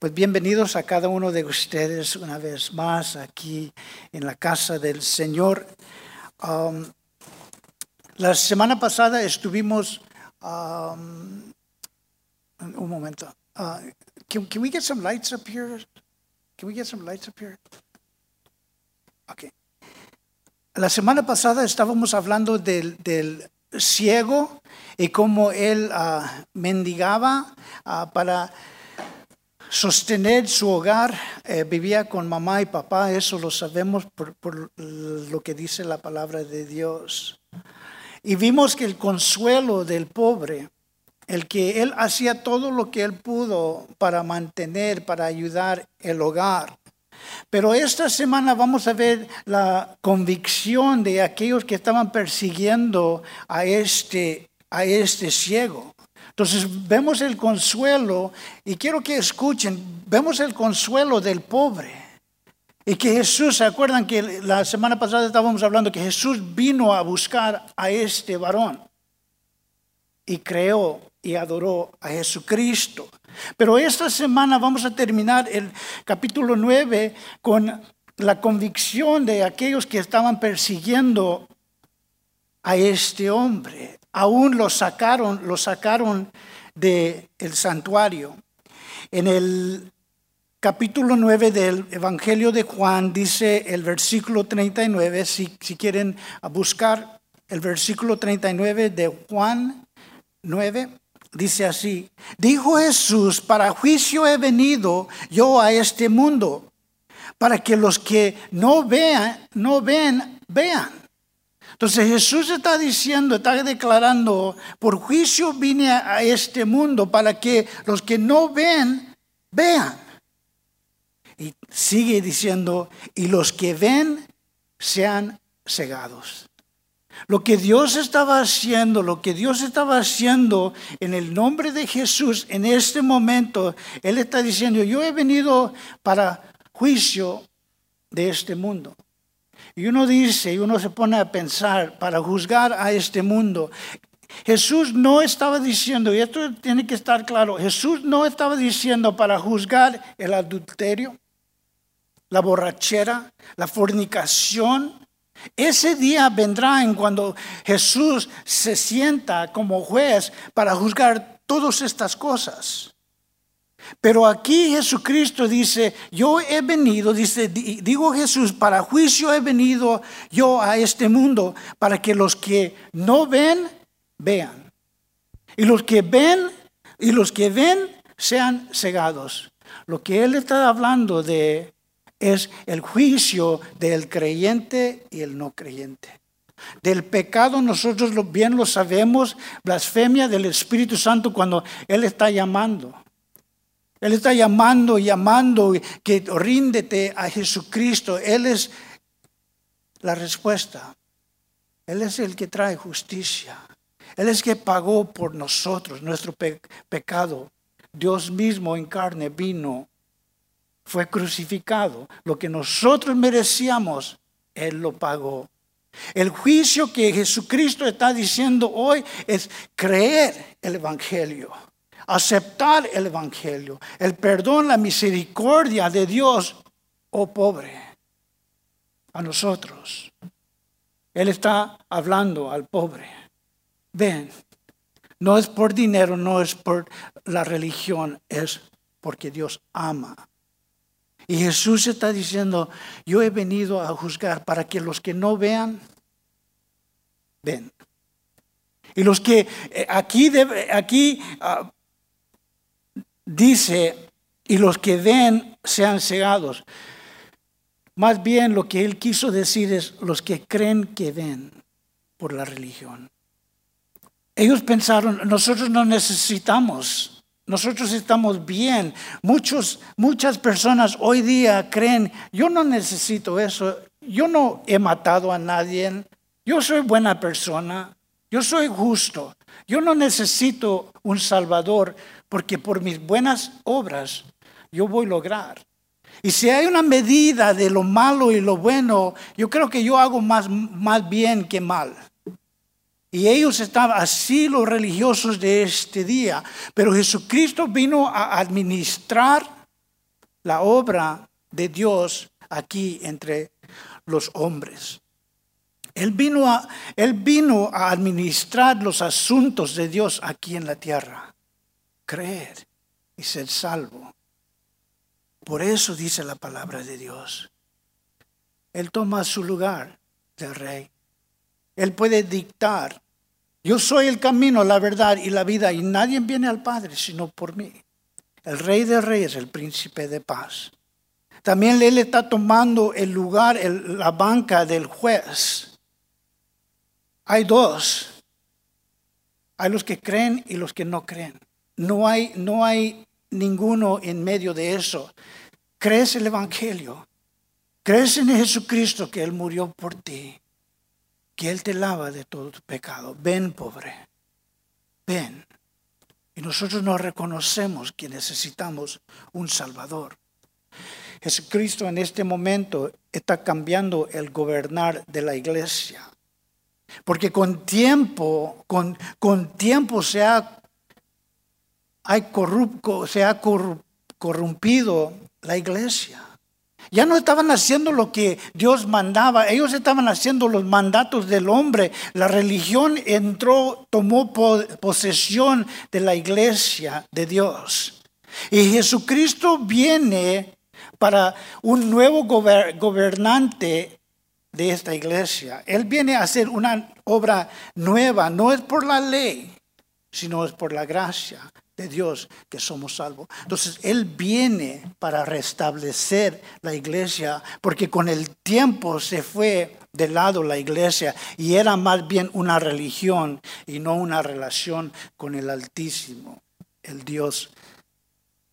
Pues bienvenidos a cada uno de ustedes una vez más aquí en la casa del Señor. Um, la semana pasada estuvimos, um, un momento, uh, can, we get some lights up here? Can we get some lights up here? Okay. La semana pasada estábamos hablando del, del ciego y cómo él uh, mendigaba uh, para sostener su hogar, eh, vivía con mamá y papá, eso lo sabemos por, por, lo que dice la palabra de Dios. Y vimos que el consuelo del pobre, el que él hacía todo lo que él pudo para mantener, para ayudar el hogar. Pero esta semana vamos a ver la convicción de aquellos que estaban persiguiendo a este, a este ciego. Entonces vemos el consuelo, y quiero que escuchen, vemos el consuelo del pobre. Y que Jesús, ¿se acuerdan que la semana pasada estábamos hablando que Jesús vino a buscar a este varón? Y creó y adoró a Jesucristo. Pero esta semana vamos a terminar el capítulo 9 con la convicción de aquellos que estaban persiguiendo a este hombre aún lo sacaron, lo sacaron del santuario. En el capítulo 9 del Evangelio de Juan dice el versículo 39, si, si quieren buscar el versículo 39 de Juan 9, dice así, dijo Jesús, para juicio he venido yo a este mundo, para que los que no vean, no ven, vean. Entonces Jesús está diciendo, está declarando, por juicio vine a este mundo para que los que no ven, vean. Y sigue diciendo, y los que ven sean cegados. Lo que Dios estaba haciendo, lo que Dios estaba haciendo en el nombre de Jesús en este momento, Él está diciendo, yo he venido para juicio de este mundo. Y uno dice, y uno se pone a pensar para juzgar a este mundo. Jesús no estaba diciendo, y esto tiene que estar claro, Jesús no estaba diciendo para juzgar el adulterio, la borrachera, la fornicación. Ese día vendrá en cuando Jesús se sienta como juez para juzgar todas estas cosas. Pero aquí Jesucristo dice, yo he venido, dice, digo Jesús, para juicio he venido yo a este mundo, para que los que no ven, vean. Y los que ven, y los que ven, sean cegados. Lo que él está hablando de es el juicio del creyente y el no creyente. Del pecado nosotros bien lo sabemos, blasfemia del Espíritu Santo cuando Él está llamando. Él está llamando, llamando que ríndete a Jesucristo. Él es la respuesta. Él es el que trae justicia. Él es el que pagó por nosotros nuestro pecado. Dios mismo en carne vino, fue crucificado. Lo que nosotros merecíamos, Él lo pagó. El juicio que Jesucristo está diciendo hoy es creer el Evangelio aceptar el Evangelio, el perdón, la misericordia de Dios, oh pobre, a nosotros. Él está hablando al pobre. Ven, no es por dinero, no es por la religión, es porque Dios ama. Y Jesús está diciendo, yo he venido a juzgar para que los que no vean, ven. Y los que eh, aquí, aquí ah, dice, y los que ven sean cegados. Más bien lo que él quiso decir es los que creen que ven por la religión. Ellos pensaron, nosotros no necesitamos, nosotros estamos bien. Muchos, muchas personas hoy día creen, yo no necesito eso, yo no he matado a nadie, yo soy buena persona, yo soy justo, yo no necesito un salvador porque por mis buenas obras yo voy a lograr. Y si hay una medida de lo malo y lo bueno, yo creo que yo hago más, más bien que mal. Y ellos estaban así los religiosos de este día. Pero Jesucristo vino a administrar la obra de Dios aquí entre los hombres. Él vino, a, administrar los asuntos de Dios aquí en la tierra. Creer y ser salvo. Por eso dice la palabra de Dios. Él toma su lugar del rey. Él puede dictar. Yo soy el camino, la verdad y la vida y nadie viene al Padre sino por mí. El rey de reyes, el príncipe de paz. También él está tomando el lugar, la banca del juez. Hay dos. Hay los que creen y los que no creen. No hay, no hay ninguno en medio de eso. ¿Crees el Evangelio? ¿Crees en Jesucristo que Él murió por ti? Que Él te lava de todo tu pecado. Ven, pobre. Ven. Y nosotros nos reconocemos que necesitamos un Salvador. Jesucristo en este momento está cambiando el gobernar de la iglesia. Porque con tiempo, con, con tiempo se ha, hay corrupto, se ha corrompido la iglesia. Ya no estaban haciendo lo que Dios mandaba, ellos estaban haciendo los mandatos del hombre. La religión entró, tomó posesión de la iglesia de Dios. Y Jesucristo viene para un nuevo gobernante de esta iglesia. Él viene a hacer una obra nueva, no es por la ley, sino es por la gracia de Dios que somos salvos. Entonces, Él viene para restablecer la iglesia, porque con el tiempo se fue de lado la iglesia y era más bien una religión y no una relación con el Altísimo, el Dios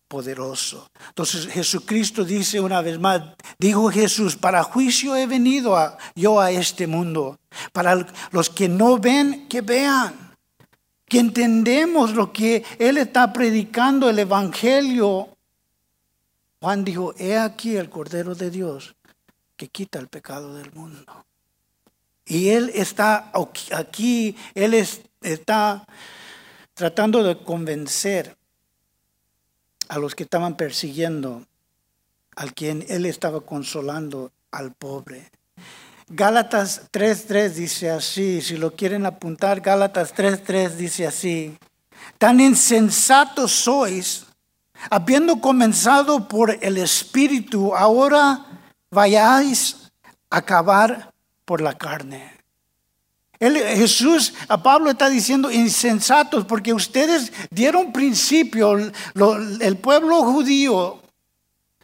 poderoso. Entonces Jesucristo dice una vez más, dijo Jesús, para juicio he venido yo a este mundo, para los que no ven, que vean que entendemos lo que Él está predicando, el Evangelio. Juan dijo, he aquí el Cordero de Dios que quita el pecado del mundo. Y Él está aquí, Él está tratando de convencer a los que estaban persiguiendo, al quien Él estaba consolando al pobre. Gálatas 3.3 dice así, si lo quieren apuntar, Gálatas 3.3 dice así, tan insensatos sois, habiendo comenzado por el Espíritu, ahora vayáis a acabar por la carne. Jesús, a Pablo está diciendo insensatos porque ustedes dieron principio, el pueblo judío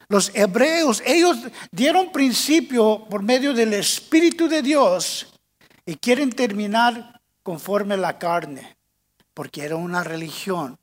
los hebreos, ellos dieron principio por medio del Espíritu de Dios y quieren terminar conforme la carne, porque era una religión.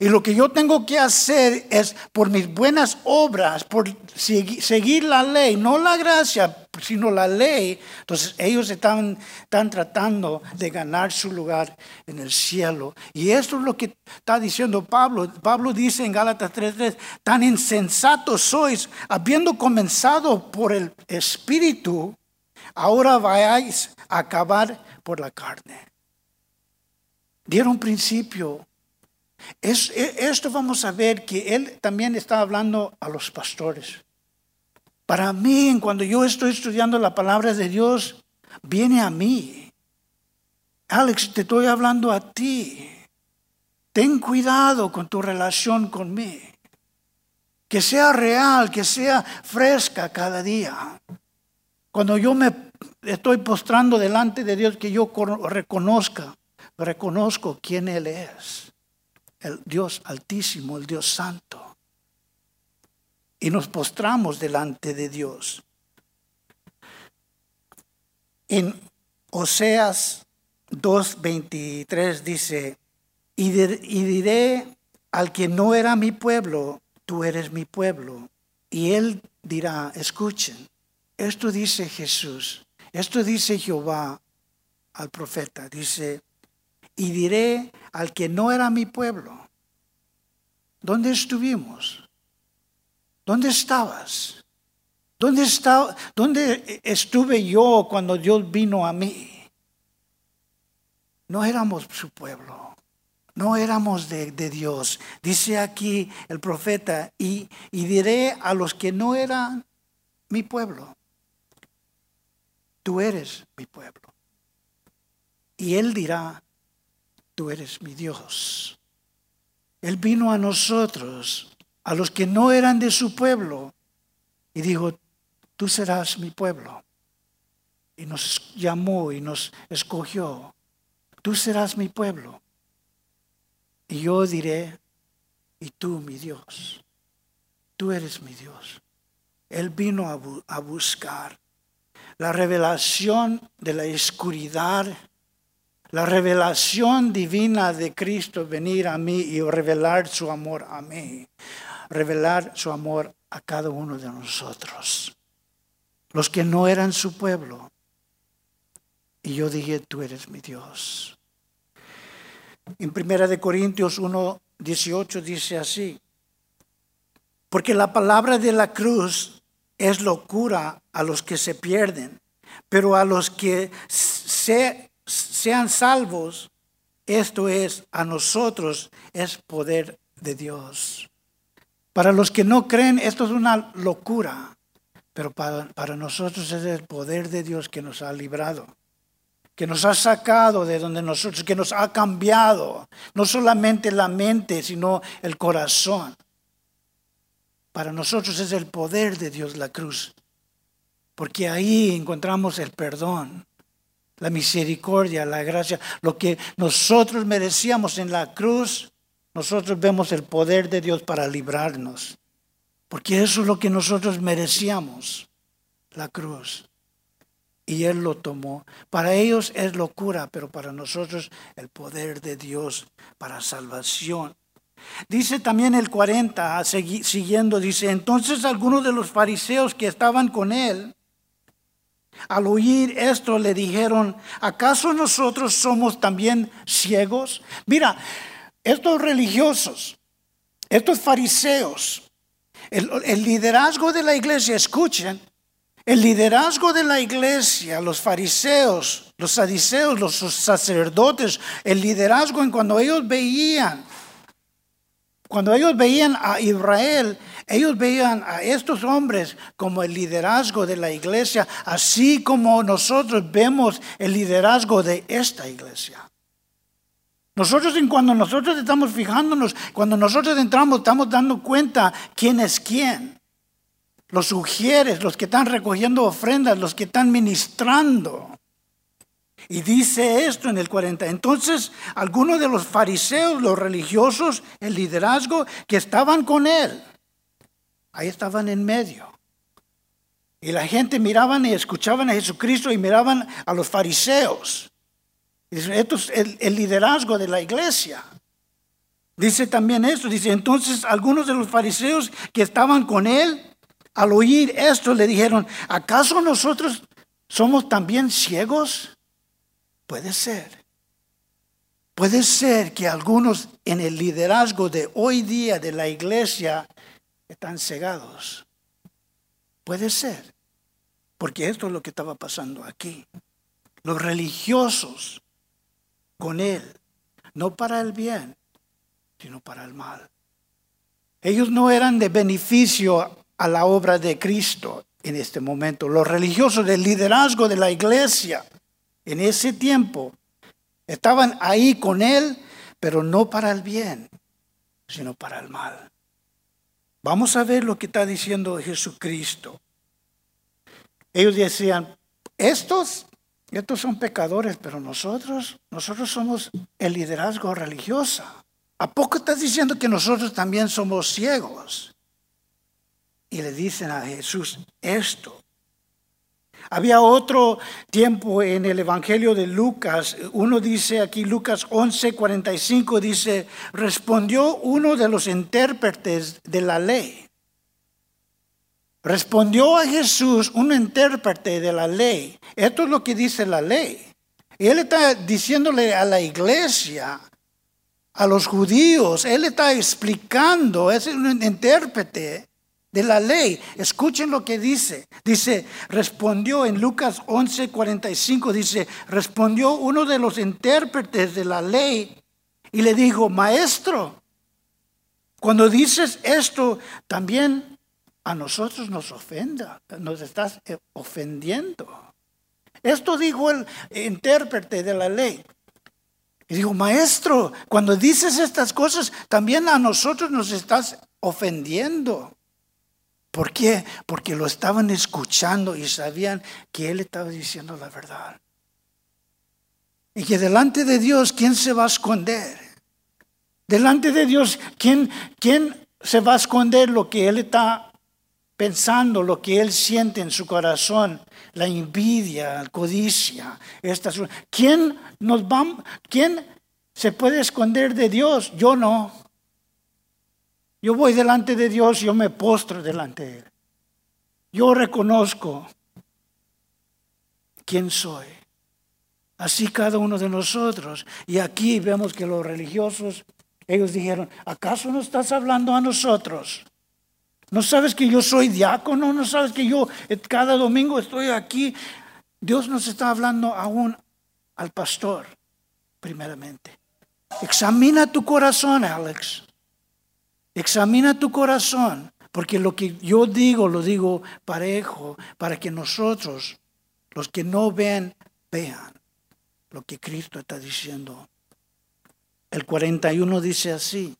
Y lo que yo tengo que hacer es por mis buenas obras, por seguir la ley, no la gracia, sino la ley. Entonces ellos están, están tratando de ganar su lugar en el cielo. Y esto es lo que está diciendo Pablo. Pablo dice en Gálatas 3:3, tan insensatos sois, habiendo comenzado por el Espíritu, ahora vayáis a acabar por la carne. Dieron principio e, esto vamos a ver que él también está hablando a los pastores. Para mí, cuando yo estoy estudiando la palabra de Dios, viene a mí. Alex, te estoy hablando a ti. Ten cuidado con tu relación conmigo. Que sea real, que sea fresca cada día. Cuando yo me estoy postrando delante de Dios, que yo reconozca, reconozco quién Él es el Dios altísimo, el Dios santo. Y nos postramos delante de Dios. En Oseas 2.23 dice, y, y diré al que no era mi pueblo, tú eres mi pueblo. Y él dirá, escuchen, esto dice Jesús, esto dice Jehová al profeta, dice, y diré al que no era mi pueblo, ¿dónde estuvimos? ¿Dónde estabas? ¿Dónde, estaba, ¿Dónde estuve yo cuando Dios vino a mí? No éramos su pueblo. no éramos de, Dios. Dice aquí el profeta, y, y diré a los que no eran mi pueblo, tú eres mi pueblo. Y él dirá, tú eres mi Dios. Él vino a nosotros, a los que no eran de su pueblo, y dijo, tú serás mi pueblo. Y nos llamó y nos escogió. Tú serás mi pueblo. Y yo diré, y tú mi Dios. Tú eres mi Dios. Él vino a, buscar la revelación de la oscuridad la revelación divina de Cristo venir a mí y revelar su amor a mí, revelar su amor a cada uno de nosotros, los que no eran su pueblo. Y yo dije, tú eres mi Dios. En Primera de Corintios 1, 18 dice así, porque la palabra de la cruz es locura a los que se pierden, pero a los que se sean salvos, esto es, a nosotros es poder de Dios. Para los que no creen, esto es una locura, pero para, nosotros es el poder de Dios que nos ha librado, que nos ha sacado de donde nosotros, que nos ha cambiado, no solamente la mente, sino el corazón. Para nosotros es el poder de Dios la cruz, porque ahí encontramos el perdón, la misericordia, la gracia, lo que nosotros merecíamos en la cruz, nosotros vemos el poder de Dios para librarnos. Porque eso es lo que nosotros merecíamos, la cruz. Y Él lo tomó. Para ellos es locura, pero para nosotros el poder de Dios para salvación. Dice también el 40, siguiendo, dice, entonces algunos de los fariseos que estaban con Él, al oír esto le dijeron, ¿acaso nosotros somos también ciegos? Mira, estos religiosos, estos fariseos, el, liderazgo de la iglesia, escuchen, el liderazgo de la iglesia, los fariseos, los sadiceos, los sacerdotes, el liderazgo en cuando ellos veían, cuando ellos veían a Israel, ellos veían a estos hombres como el liderazgo de la iglesia, así como nosotros vemos el liderazgo de esta iglesia. Nosotros, cuando nosotros estamos fijándonos, cuando nosotros entramos, estamos dando cuenta quién es quién. Los sugieres, los que están recogiendo ofrendas, los que están ministrando. Y dice esto en el 40. Entonces, algunos de los fariseos, los religiosos, el liderazgo que estaban con él, Ahí estaban en medio. Y la gente miraban y escuchaban a Jesucristo y miraban a los fariseos. Esto es el, liderazgo de la iglesia. Dice también esto, dice, entonces algunos de los fariseos que estaban con él, al oír esto, le dijeron, ¿acaso nosotros somos también ciegos? Puede ser. Puede ser que algunos en el liderazgo de hoy día de la iglesia están cegados. Puede ser, porque esto es lo que estaba pasando aquí. Los religiosos con él, no para el bien, sino para el mal. Ellos no eran de beneficio a la obra de Cristo en este momento. Los religiosos del liderazgo de la iglesia en ese tiempo estaban ahí con él, pero no para el bien, sino para el mal. Vamos a ver lo que está diciendo Jesucristo. Ellos decían, estos, estos son pecadores, pero nosotros, nosotros somos el liderazgo religioso. ¿A poco estás diciendo que nosotros también somos ciegos? Y le dicen a Jesús esto. Había otro tiempo en el Evangelio de Lucas, uno dice aquí, Lucas 11, 45, dice, respondió uno de los intérpretes de la ley. Respondió a Jesús un intérprete de la ley. Esto es lo que dice la ley. Él está diciéndole a la iglesia, a los judíos, él está explicando, es un intérprete de la ley. Escuchen lo que dice. Dice, respondió en Lucas 11:45, dice, respondió uno de los intérpretes de la ley y le dijo, maestro, cuando dices esto, también a nosotros nos ofenda, nos estás eh, ofendiendo. Esto dijo el intérprete de la ley. Y dijo, maestro, cuando dices estas cosas, también a nosotros nos estás ofendiendo. ¿Por qué? Porque lo estaban escuchando y sabían que él estaba diciendo la verdad. Y que delante de Dios, ¿quién se va a esconder? Delante de Dios, ¿quién, quién se va a esconder lo que él está pensando, lo que él siente en su corazón? La envidia, la codicia. Estas, ¿Quién nos va, quién se puede esconder de Dios? Yo no. Yo voy delante de Dios, yo me postro delante de Él. Yo reconozco quién soy. Así cada uno de nosotros. Y aquí vemos que los religiosos, ellos dijeron, ¿acaso no estás hablando a nosotros? ¿No sabes que yo soy diácono? ¿No sabes que yo cada domingo estoy aquí? Dios nos está hablando aún al pastor, primeramente. Examina tu corazón, Alex. Examina tu corazón, porque lo que yo digo lo digo parejo, para que nosotros, los que no ven, vean lo que Cristo está diciendo. El 41 dice así.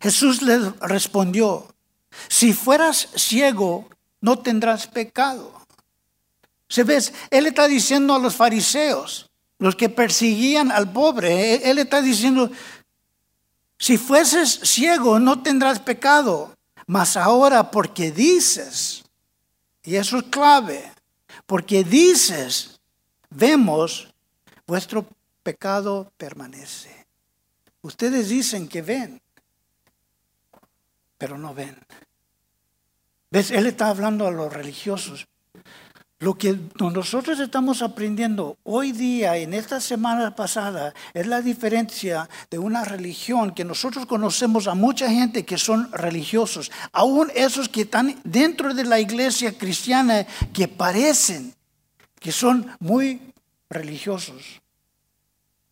Jesús le respondió, si fueras ciego, no tendrás pecado. ¿Se ves? Él está diciendo a los fariseos, los que perseguían al pobre, él está diciendo, si fueses ciego no tendrás pecado, mas ahora porque dices, y eso es clave, porque dices, vemos, vuestro pecado permanece. Ustedes dicen que ven, pero no ven. ¿Ves? Él está hablando a los religiosos. Lo que nosotros estamos aprendiendo hoy día, en esta semana pasada, es la diferencia de una religión que nosotros conocemos a mucha gente que son religiosos, aún esos que están dentro de la iglesia cristiana que parecen que son muy religiosos.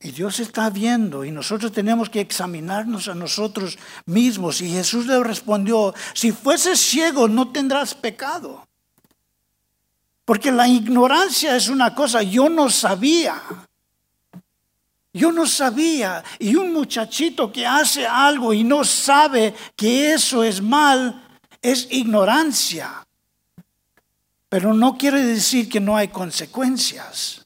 Y Dios está viendo y nosotros tenemos que examinarnos a nosotros mismos. Y Jesús le respondió, si fueses ciego no tendrás pecado. Porque la ignorancia es una cosa, yo no sabía. Yo no sabía. Y un muchachito que hace algo y no sabe que eso es mal, es ignorancia. Pero no quiere decir que no hay consecuencias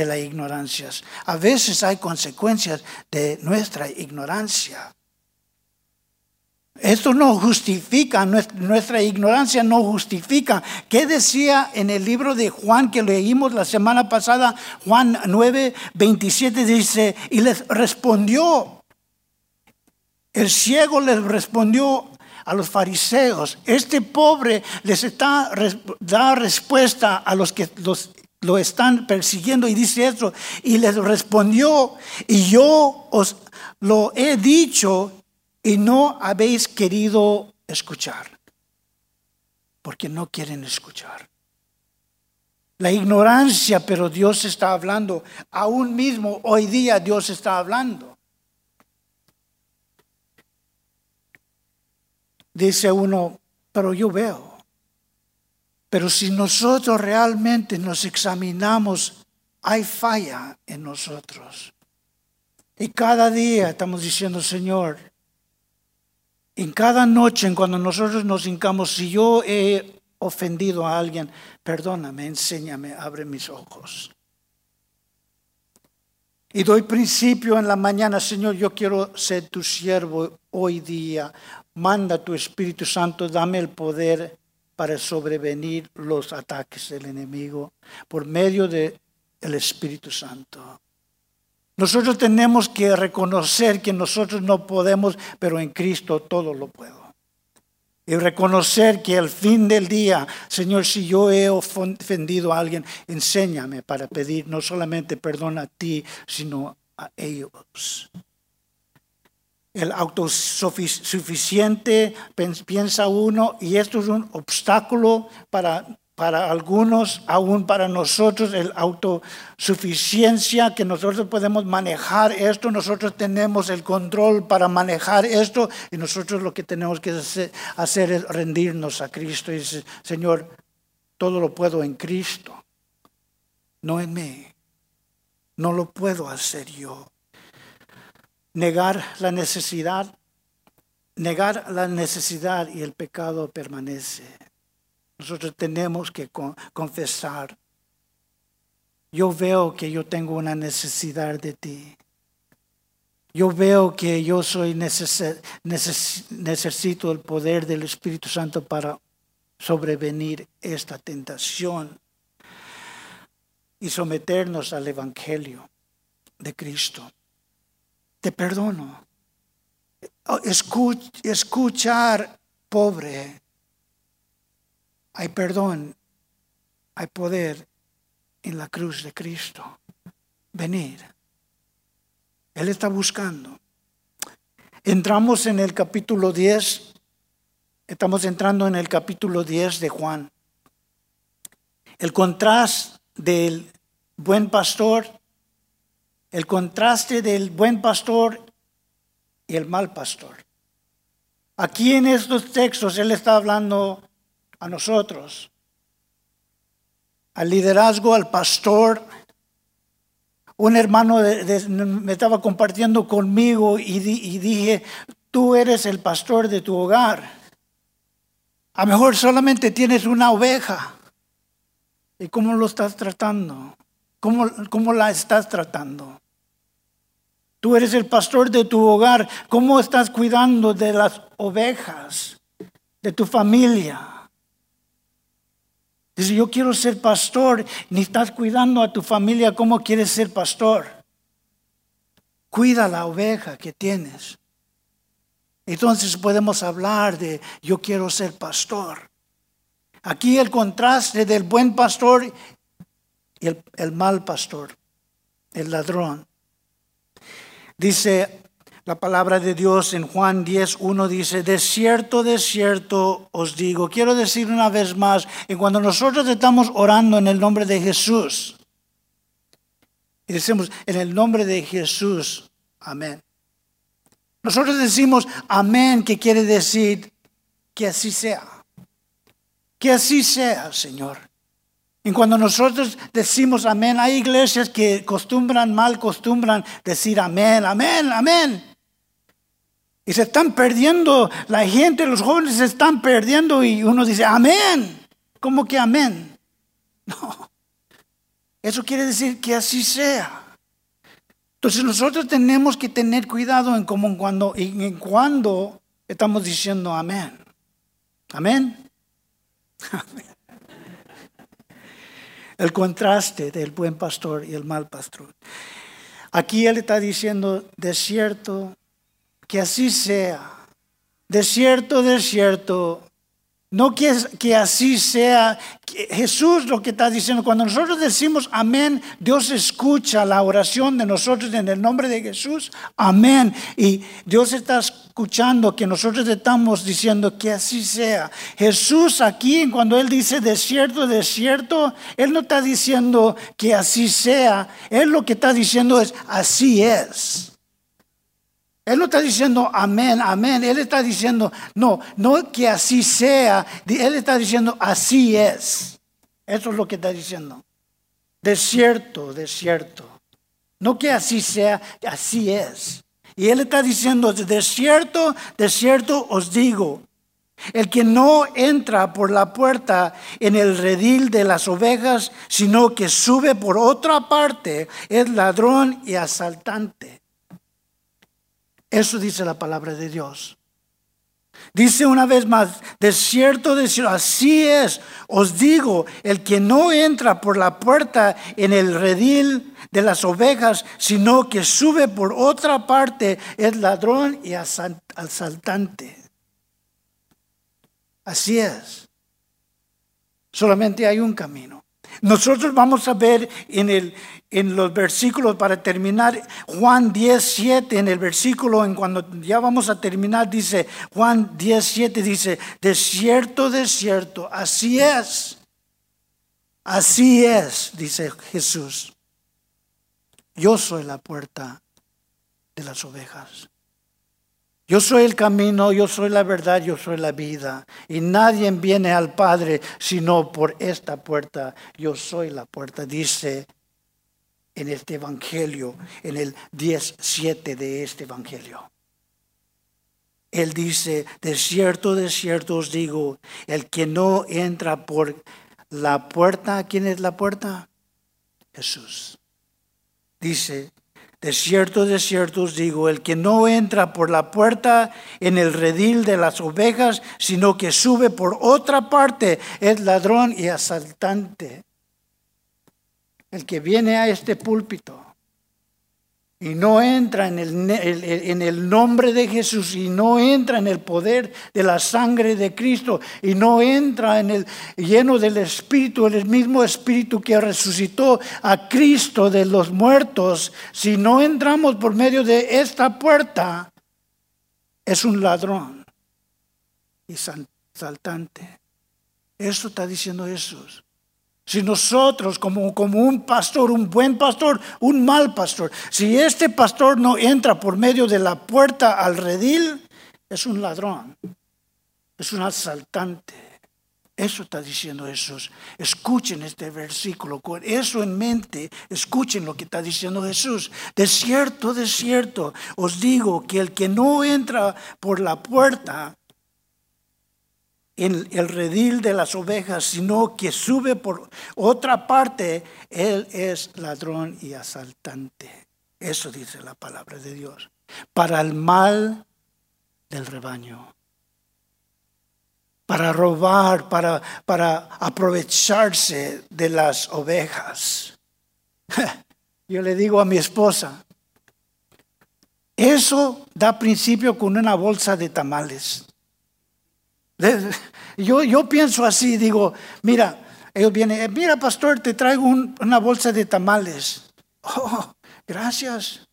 de la ignorancia. A veces hay consecuencias de nuestra ignorancia. Esto no justifica, nuestra ignorancia no justifica. ¿Qué decía en el libro de Juan que leímos la semana pasada? Juan 9, 27 dice, y les respondió, el ciego les respondió a los fariseos, este pobre les está da respuesta a los que los, lo están persiguiendo y dice esto, y les respondió, y yo os lo he dicho y no habéis querido escuchar, porque no quieren escuchar. La ignorancia, pero Dios está hablando. Aún mismo hoy día Dios está hablando. Dice uno, pero yo veo. Pero si nosotros realmente nos examinamos, hay falla en nosotros. Y cada día estamos diciendo, Señor, en cada noche, en cuando nosotros nos hincamos, si yo he ofendido a alguien, perdóname, enséñame, abre mis ojos. Y doy principio en la mañana, Señor, yo quiero ser tu siervo hoy día. Manda tu Espíritu Santo, dame el poder para sobrevenir los ataques del enemigo por medio del Espíritu Santo. Nosotros tenemos que reconocer que nosotros no podemos, pero en Cristo todo lo puedo. Y reconocer que al fin del día, Señor, si yo he ofendido a alguien, enséñame para pedir no solamente perdón a ti, sino a ellos. El autosuficiente piensa uno, y esto es un obstáculo para para algunos, aún para nosotros, el autosuficiencia, que nosotros podemos manejar esto, nosotros tenemos el control para manejar esto y nosotros lo que tenemos que hacer es rendirnos a Cristo y decir, Señor, todo lo puedo en Cristo, no en mí, no lo puedo hacer yo. Negar la necesidad, negar la necesidad y el pecado permanece. Nosotros tenemos que confesar. Yo veo que yo tengo una necesidad de ti. Yo veo que yo soy necesito el poder del Espíritu Santo para sobrevenir esta tentación y someternos al Evangelio de Cristo. Te perdono. escuchar pobre hay perdón, hay poder en la cruz de Cristo. Venir. Él está buscando. Entramos en el capítulo 10. Estamos entrando en el capítulo 10 de Juan. El contraste del buen pastor, el contraste del buen pastor y el mal pastor. Aquí en estos textos Él está hablando a nosotros, al liderazgo, al pastor. Un hermano me estaba compartiendo conmigo y, dije, tú eres el pastor de tu hogar. A lo mejor solamente tienes una oveja. ¿Y cómo lo estás tratando? ¿Cómo, ¿Cómo, la estás tratando? Tú eres el pastor de tu hogar. ¿Cómo estás cuidando de las ovejas, de tu familia? Dice, yo quiero ser pastor, ni estás cuidando a tu familia como quieres ser pastor. Cuida la oveja que tienes. Entonces podemos hablar de yo quiero ser pastor. Aquí el contraste del buen pastor y el, mal pastor, el ladrón. Dice la palabra de Dios en Juan 10, 1 dice, de cierto, de cierto os digo. Quiero decir una vez más, que cuando nosotros estamos orando en el nombre de Jesús, y decimos, en el nombre de Jesús, amén. Nosotros decimos amén, que quiere decir que así sea. Que así sea, Señor. Y cuando nosotros decimos amén, hay iglesias que acostumbran, mal acostumbran decir amén, amén, amén. Y se están perdiendo, la gente, los jóvenes se están perdiendo y uno dice, amén. ¿Cómo que amén? No. Eso quiere decir que así sea. Entonces nosotros tenemos que tener cuidado en cómo cuando, en cuando estamos diciendo amén. Amén. El contraste del buen pastor y el mal pastor. Aquí él está diciendo, de cierto, que así sea. De cierto, de cierto, no que, que así sea. Jesús lo que está diciendo, cuando nosotros decimos amén, Dios escucha la oración de nosotros en el nombre de Jesús. Amén. Y Dios está escuchando que nosotros estamos diciendo que así sea. Jesús aquí, cuando Él dice de cierto, de cierto, Él no está diciendo que así sea. Él lo que está diciendo es así es. Él no está diciendo amén, amén. Él está diciendo, no, no que así sea. Él está diciendo, así es. Eso es lo que está diciendo. De cierto, de cierto. No que así sea, así es. Y Él está diciendo, de cierto, de cierto os digo, el que no entra por la puerta en el redil de las ovejas, sino que sube por otra parte, es ladrón y asaltante. Eso dice la palabra de Dios. Dice una vez más, de cierto, de cierto, así es, os digo, el que no entra por la puerta en el redil de las ovejas, sino que sube por otra parte, es ladrón y asaltante. Así es. Solamente hay un camino. Nosotros vamos a ver en, el, en los versículos para terminar, Juan 17, en el versículo, en cuando ya vamos a terminar, dice, Juan 17 dice, de cierto, de cierto, así es. Así es, dice Jesús. Yo soy la puerta de las ovejas. Yo soy el camino, yo soy la verdad, yo soy la vida. Y nadie viene al Padre sino por esta puerta. Yo soy la puerta, dice en este Evangelio, en el 17 de este Evangelio. Él dice, de cierto, de cierto os digo, el que no entra por la puerta, ¿quién es la puerta? Jesús. Dice, de cierto, de cierto os digo, el que no entra por la puerta en el redil de las ovejas, sino que sube por otra parte, es ladrón y asaltante. El que viene a este púlpito y no entra en el, en el, nombre de Jesús y no entra en el poder de la sangre de Cristo y no entra en el lleno del Espíritu, el mismo Espíritu que resucitó a Cristo de los muertos, si no entramos por medio de esta puerta, es un ladrón y saltante. Eso está diciendo Jesús. Si nosotros, como, un pastor, un buen pastor, un mal pastor, si este pastor no entra por medio de la puerta al redil, es un ladrón, es un asaltante. Eso está diciendo Jesús. Escuchen este versículo. Con eso en mente, escuchen lo que está diciendo Jesús. De cierto, de cierto, os digo que el que no entra por la puerta en el redil de las ovejas, sino que sube por otra parte, él es ladrón y asaltante. Eso dice la palabra de Dios. Para el mal del rebaño. Para robar, para, para aprovecharse de las ovejas. Yo le digo a mi esposa, eso da principio con una bolsa de tamales. Yo, yo pienso así, digo, mira, ellos vienen, eh, mira pastor, te traigo una bolsa de tamales. Oh, gracias.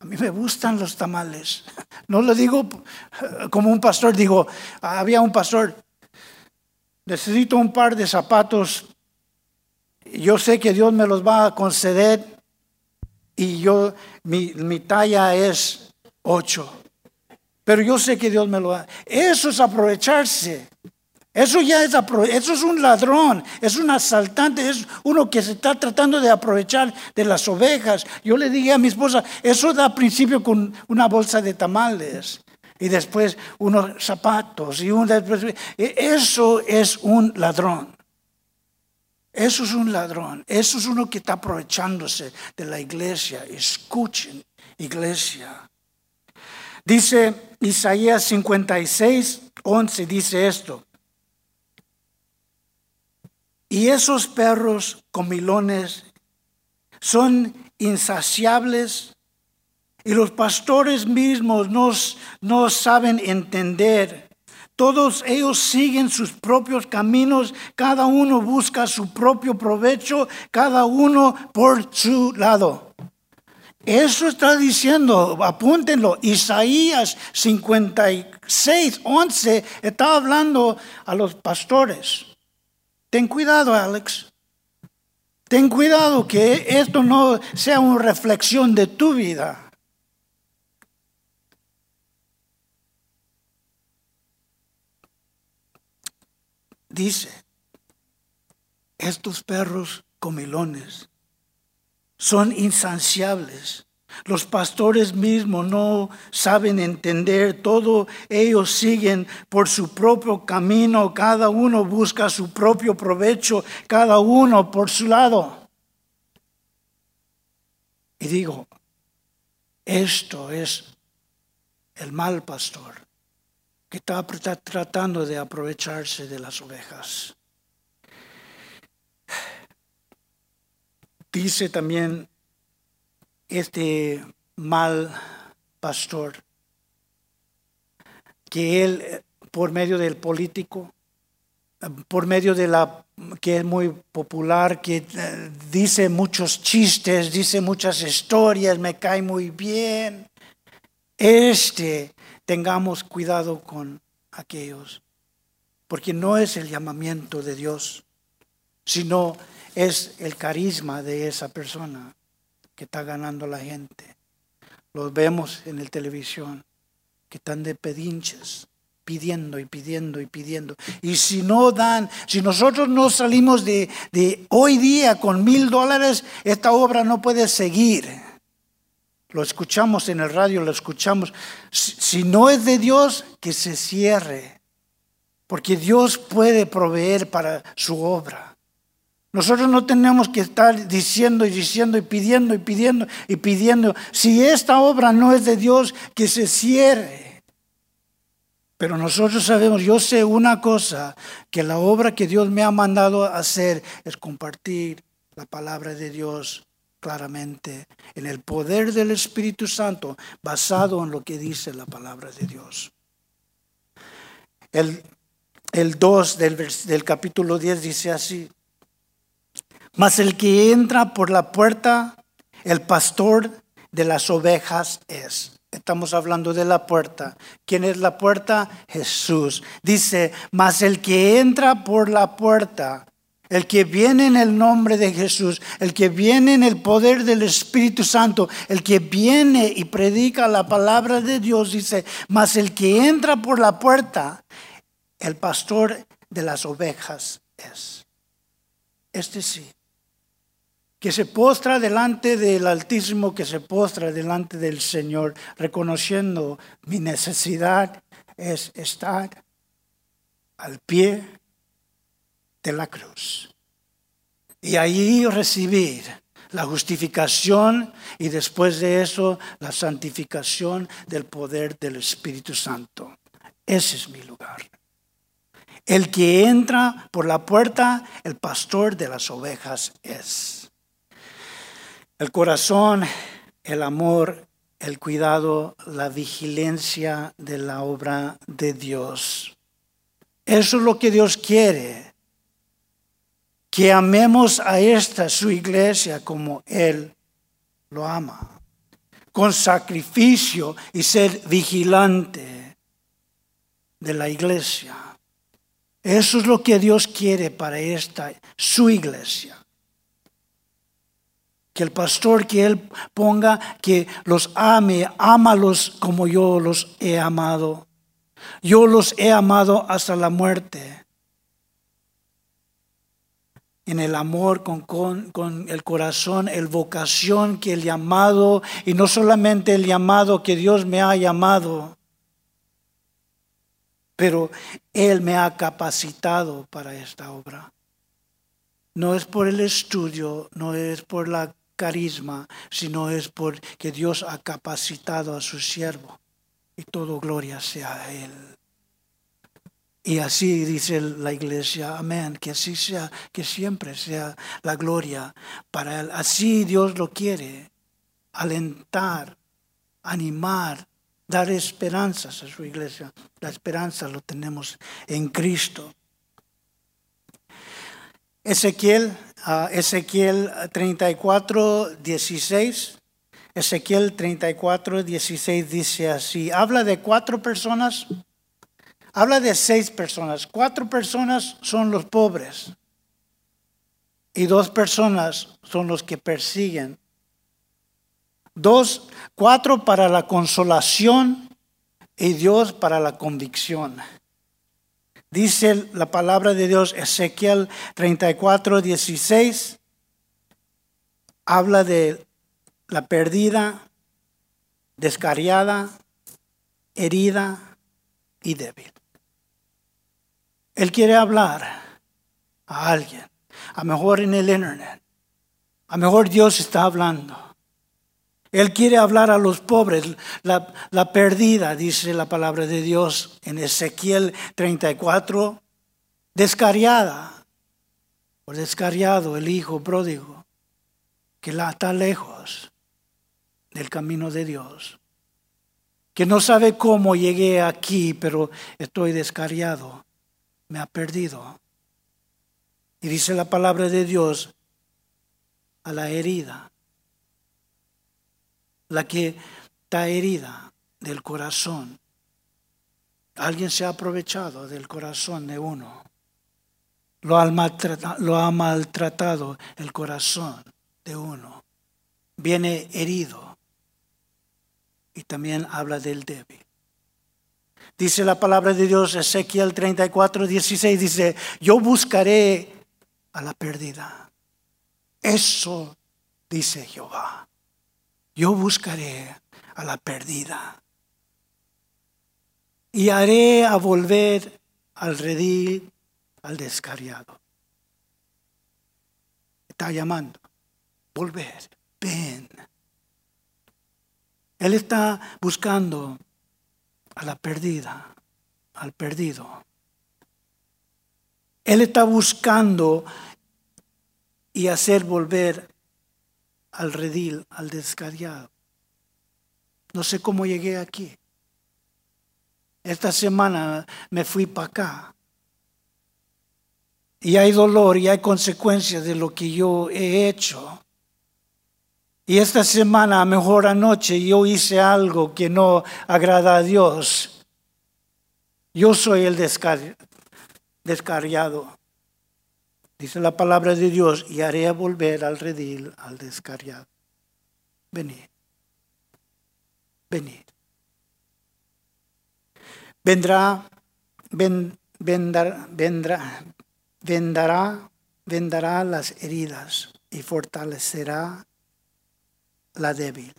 A mí me gustan los tamales. No lo digo como un pastor, digo, había un pastor, necesito un par de zapatos, yo sé que Dios me los va a conceder y yo, mi, mi talla es ocho pero yo sé que Dios me lo da. Eso es aprovecharse. Eso ya es, eso es un ladrón, es un asaltante, es uno que se está tratando de aprovechar de las ovejas. Yo le dije a mi esposa, eso da principio con una bolsa de tamales y después unos zapatos y un e, eso es un ladrón. Eso es un ladrón, eso es uno que está aprovechándose de la iglesia. Escuchen, iglesia. Dice Isaías 56, 11, dice esto. Y esos perros comilones son insaciables y los pastores mismos no, no saben entender. Todos ellos siguen sus propios caminos, cada uno busca su propio provecho, cada uno por su lado. Eso está diciendo, apúntenlo, Isaías 56, 11 está hablando a los pastores. Ten cuidado, Alex. Ten cuidado que esto no sea una reflexión de tu vida. Dice, estos perros comilones son insaciables. Los pastores mismos no saben entender todo, ellos siguen por su propio camino, cada uno busca su propio provecho, cada uno por su lado. Y digo, esto es el mal pastor que está tratando de aprovecharse de las ovejas. Dice también este mal pastor que él, por medio del político, por medio de la que es muy popular, que eh, dice muchos chistes, dice muchas historias, me cae muy bien. Este, tengamos cuidado con aquellos, porque no es el llamamiento de Dios sino es el carisma de esa persona que está ganando la gente. Los vemos en el televisión, que están de pedinches, pidiendo y pidiendo y pidiendo. Y si no dan, si nosotros no salimos de, de hoy día con mil dólares, esta obra no puede seguir. Lo escuchamos en el radio, lo escuchamos. Si no es de Dios, que se cierre. Porque Dios puede proveer para su obra. Nosotros no tenemos que estar diciendo y diciendo y pidiendo y pidiendo y pidiendo. Si esta obra no es de Dios, que se cierre. Pero nosotros sabemos, yo sé una cosa, que la obra que Dios me ha mandado a hacer es compartir la palabra de Dios claramente en el poder del Espíritu Santo, basado en lo que dice la palabra de Dios. El, el 2 del, del capítulo 10 dice así, mas el que entra por la puerta, el pastor de las ovejas es. Estamos hablando de la puerta. ¿Quién es la puerta? Jesús. Dice, mas el que entra por la puerta, el que viene en el nombre de Jesús, el que viene en el poder del Espíritu Santo, el que viene y predica la palabra de Dios, dice, mas el que entra por la puerta, el pastor de las ovejas es. Este sí que se postra delante del Altísimo, que se postra delante del Señor, reconociendo mi necesidad es estar al pie de la cruz. Y allí recibir la justificación y después de eso la santificación del poder del Espíritu Santo. Ese es mi lugar. El que entra por la puerta, el pastor de las ovejas es. El corazón, el amor, el cuidado, la vigilancia de la obra de Dios. Eso es lo que Dios quiere. Que amemos a esta, su iglesia, como Él lo ama. Con sacrificio y ser vigilante de la iglesia. Eso es lo que Dios quiere para esta, su iglesia que el pastor que él ponga, que los ame, ámalos como yo los he amado. Yo los he amado hasta la muerte. En el amor, con, con, con, el corazón, el vocación que el llamado, y no solamente el llamado que Dios me ha llamado, pero Él me ha capacitado para esta obra. No es por el estudio, no es por la carisma, sino es porque Dios ha capacitado a su siervo. Y todo gloria sea a Él. Y así dice la iglesia, amén, que así sea, que siempre sea la gloria para Él. Así Dios lo quiere, alentar, animar, dar esperanzas a su iglesia. La esperanza lo tenemos en Cristo. Ezequiel, Ezequiel 34, 16. Ezequiel 34, 16 dice así, habla de cuatro personas, habla de seis personas. Cuatro personas son los pobres y dos personas son los que persiguen. Dos, cuatro para la consolación y Dios para la convicción. Dice la palabra de Dios, Ezequiel 34, 16, habla de la perdida, descariada, herida y débil. Él quiere hablar a alguien, a lo mejor en el internet, a lo mejor Dios está hablando. Él quiere hablar a los pobres, la, perdida, dice la palabra de Dios en Ezequiel 34, descariada, o descariado el hijo pródigo, que la está lejos del camino de Dios, que no sabe cómo llegué aquí, pero estoy descariado, me ha perdido. Y dice la palabra de Dios a la herida la que está herida del corazón. Alguien se ha aprovechado del corazón de uno. lo ha, maltratado, el corazón de uno. Viene herido y también habla del débil. Dice la palabra de Dios, Ezequiel 34, 16, dice, yo buscaré a la pérdida. Eso dice Jehová. Yo buscaré a la perdida y haré a volver al redil al descarriado. Está llamando, volver, ven. Él está buscando a la perdida, al perdido. Él está buscando y hacer volver al redil, al descarriado. No sé cómo llegué aquí. Esta semana me fui para acá. Y hay dolor y hay consecuencias de lo que yo he hecho. Y esta semana, mejor anoche, yo hice algo que no agrada a Dios. Yo soy el descarriado. Dice la palabra de Dios, y haré volver al redil al descarriado. Venid. Venid. Vendrá, vendrá, vendrá, vendará, vendará las heridas y fortalecerá la débil.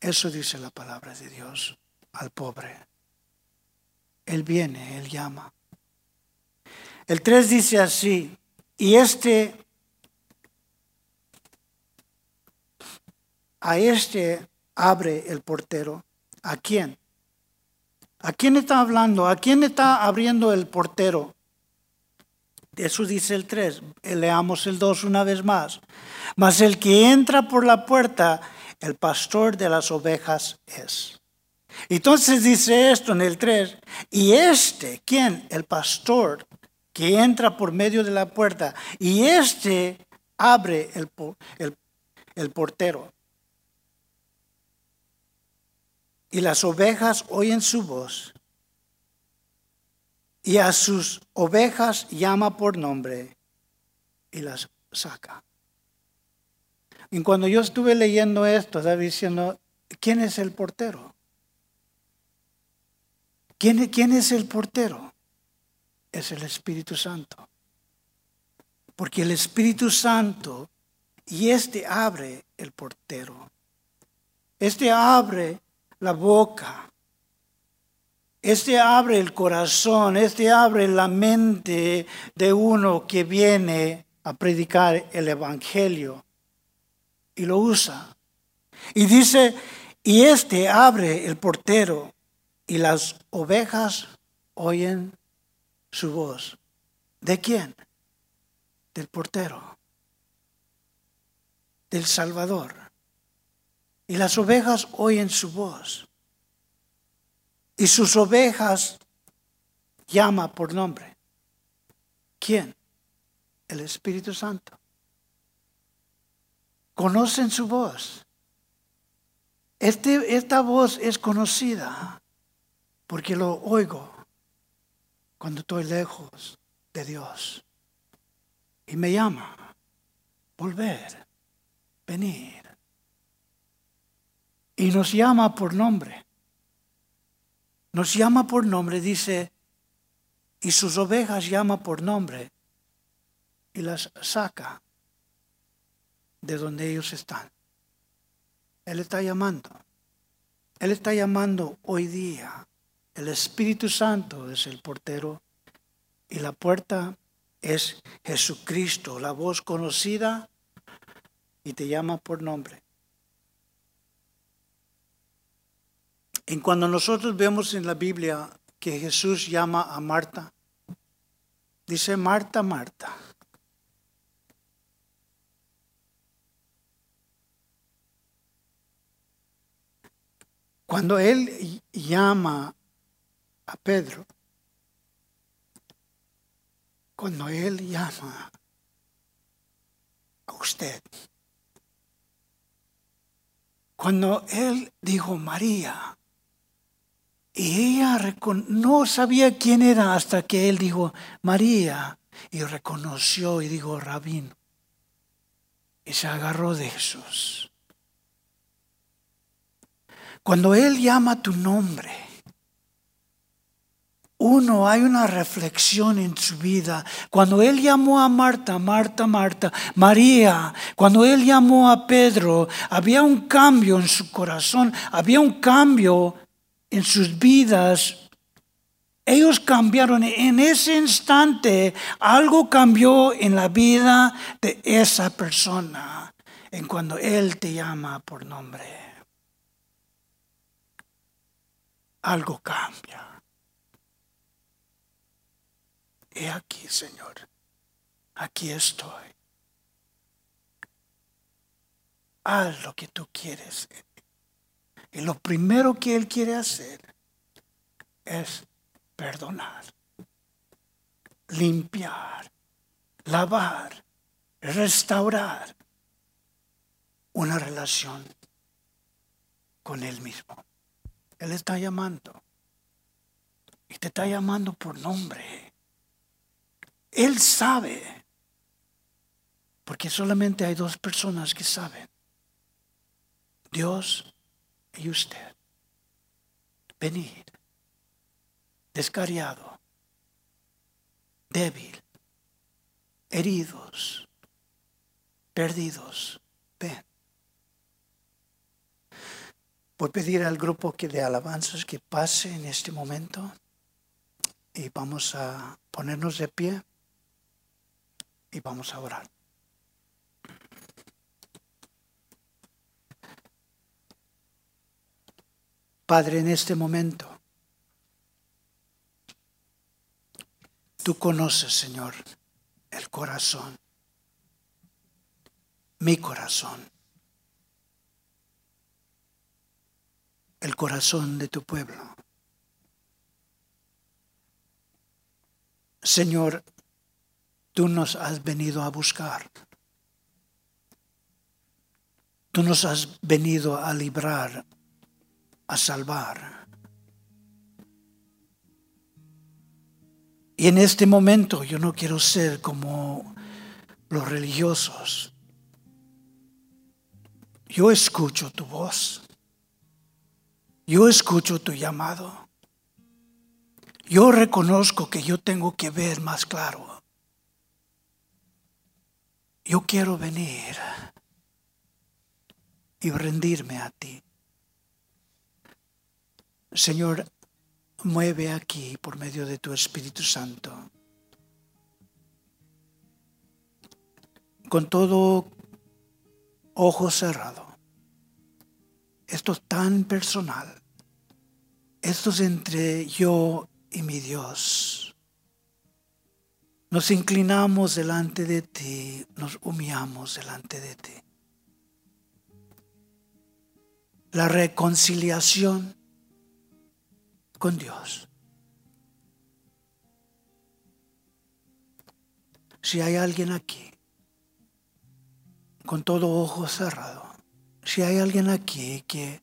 Eso dice la palabra de Dios al pobre. Él viene, Él llama. El 3 dice así, y este, a este abre el portero. ¿A quién? ¿A quién está hablando? ¿A quién está abriendo el portero? Eso dice el 3. Leamos el 2 una vez más. Mas el que entra por la puerta, el pastor de las ovejas es. Entonces dice esto en el 3. Y este, ¿quién? El pastor que entra por medio de la puerta. Y este abre el, el, el portero. Y las ovejas oyen su voz y a sus ovejas llama por nombre y las saca. Y cuando yo estuve leyendo esto, estaba diciendo, ¿quién es el portero? ¿Quién, ¿Quién es el portero? Es el Espíritu Santo. Porque el Espíritu Santo, y este abre el portero. Este abre la boca este abre el corazón, este abre la mente de uno que viene a predicar el Evangelio y lo usa. Y dice, y este abre el portero y las ovejas oyen su voz. ¿De quién? Del portero, del Salvador. Y las ovejas oyen su voz y sus ovejas llama por nombre. ¿Quién? El Espíritu Santo. Conocen su voz. Este, esta voz es conocida porque lo oigo cuando estoy lejos de Dios. Y me llama, volver, venir. Y nos llama por nombre. Nos llama por nombre, dice, y sus ovejas llama por nombre y las saca de donde ellos están. Él está llamando. Él está llamando hoy día. El Espíritu Santo es el portero y la puerta es Jesucristo, la voz conocida y te llama por nombre. En cuando nosotros vemos en la Biblia que Jesús llama a Marta, dice Marta, Marta. Cuando Él llama a Pedro, cuando Él llama a usted, cuando Él dijo María, y ella no sabía quién era hasta que él dijo, María, y reconoció y dijo, rabino, y se agarró de Jesús. Cuando Él llama tu nombre, uno, hay una reflexión en su vida. Cuando Él llamó a Marta, Marta, Marta, María, cuando Él llamó a Pedro, había un cambio en su corazón, había un cambio en sus vidas. Ellos cambiaron. En ese instante algo cambió en la vida de esa persona. En cuando Él te llama por nombre. Algo cambia. He aquí, Señor, aquí estoy. Haz lo que tú quieres. Y lo primero que Él quiere hacer es perdonar, limpiar, lavar, restaurar una relación con Él mismo. Él está llamando. Y te está llamando por nombre. Él sabe, porque solamente hay dos personas que saben, Dios y usted. Venid, descariado, débil, heridos, perdidos. Ven. Voy a pedir al grupo que de alabanzas que pase en este momento. Y vamos a ponernos de pie y vamos a orar. Padre, en este momento, tú conoces, Señor, el corazón, mi corazón, el corazón de tu pueblo. Señor, tú nos has venido a buscar. Tú nos has venido a librar, a salvar. Y en este momento yo no quiero ser como los religiosos. Yo escucho tu voz. Yo escucho tu llamado. Yo reconozco que yo tengo que ver más claro yo quiero venir y rendirme a ti. Señor, mueve aquí por medio de tu Espíritu Santo. Con todo ojo cerrado. Esto es tan personal. Esto es entre yo y mi Dios. Nos inclinamos delante de ti, nos humillamos delante de ti. La reconciliación con Dios. Si hay alguien aquí con todo ojo cerrado, si hay alguien aquí que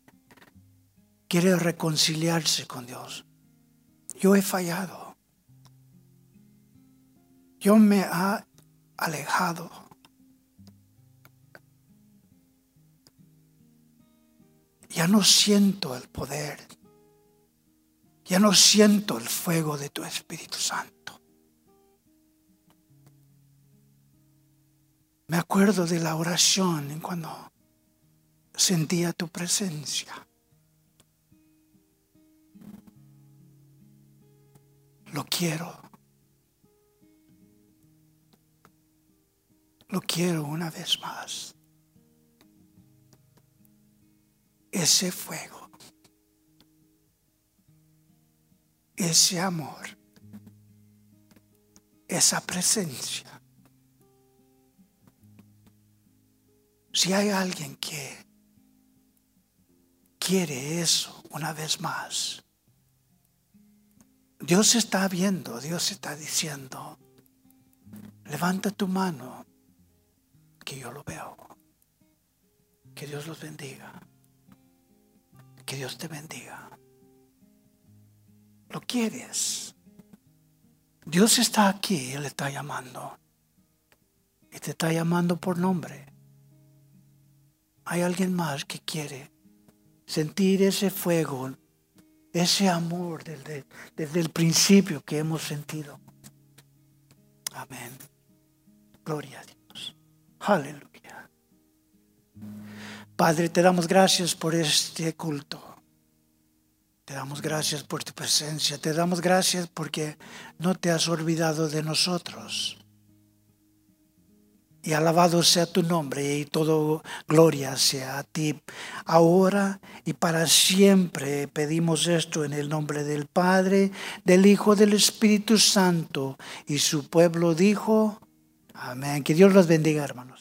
quiere reconciliarse con Dios, yo he fallado. Yo me ha alejado. Ya no siento el poder. Ya no siento el fuego de tu Espíritu Santo. Me acuerdo de la oración en cuando sentía tu presencia. Lo quiero. Lo quiero una vez más. Ese fuego, ese amor, esa presencia. Si hay alguien que quiere eso una vez más, Dios está viendo, Dios está diciendo, levanta tu mano que yo lo veo. Que Dios los bendiga. Que Dios te bendiga. ¿Lo quieres? Dios está aquí, Él está llamando. Y te está llamando por nombre. Hay alguien más que quiere sentir ese fuego, ese amor desde, desde el principio que hemos sentido. Amén. Gloria a Dios. Aleluya. Padre, te damos gracias por este culto. Te damos gracias por tu presencia. Te damos gracias porque no te has olvidado de nosotros. Y alabado sea tu nombre y todo gloria sea a ti. Ahora y para siempre pedimos esto en el nombre del Padre, del Hijo, del Espíritu Santo. Y su pueblo dijo, amén. Que Dios los bendiga, hermanos.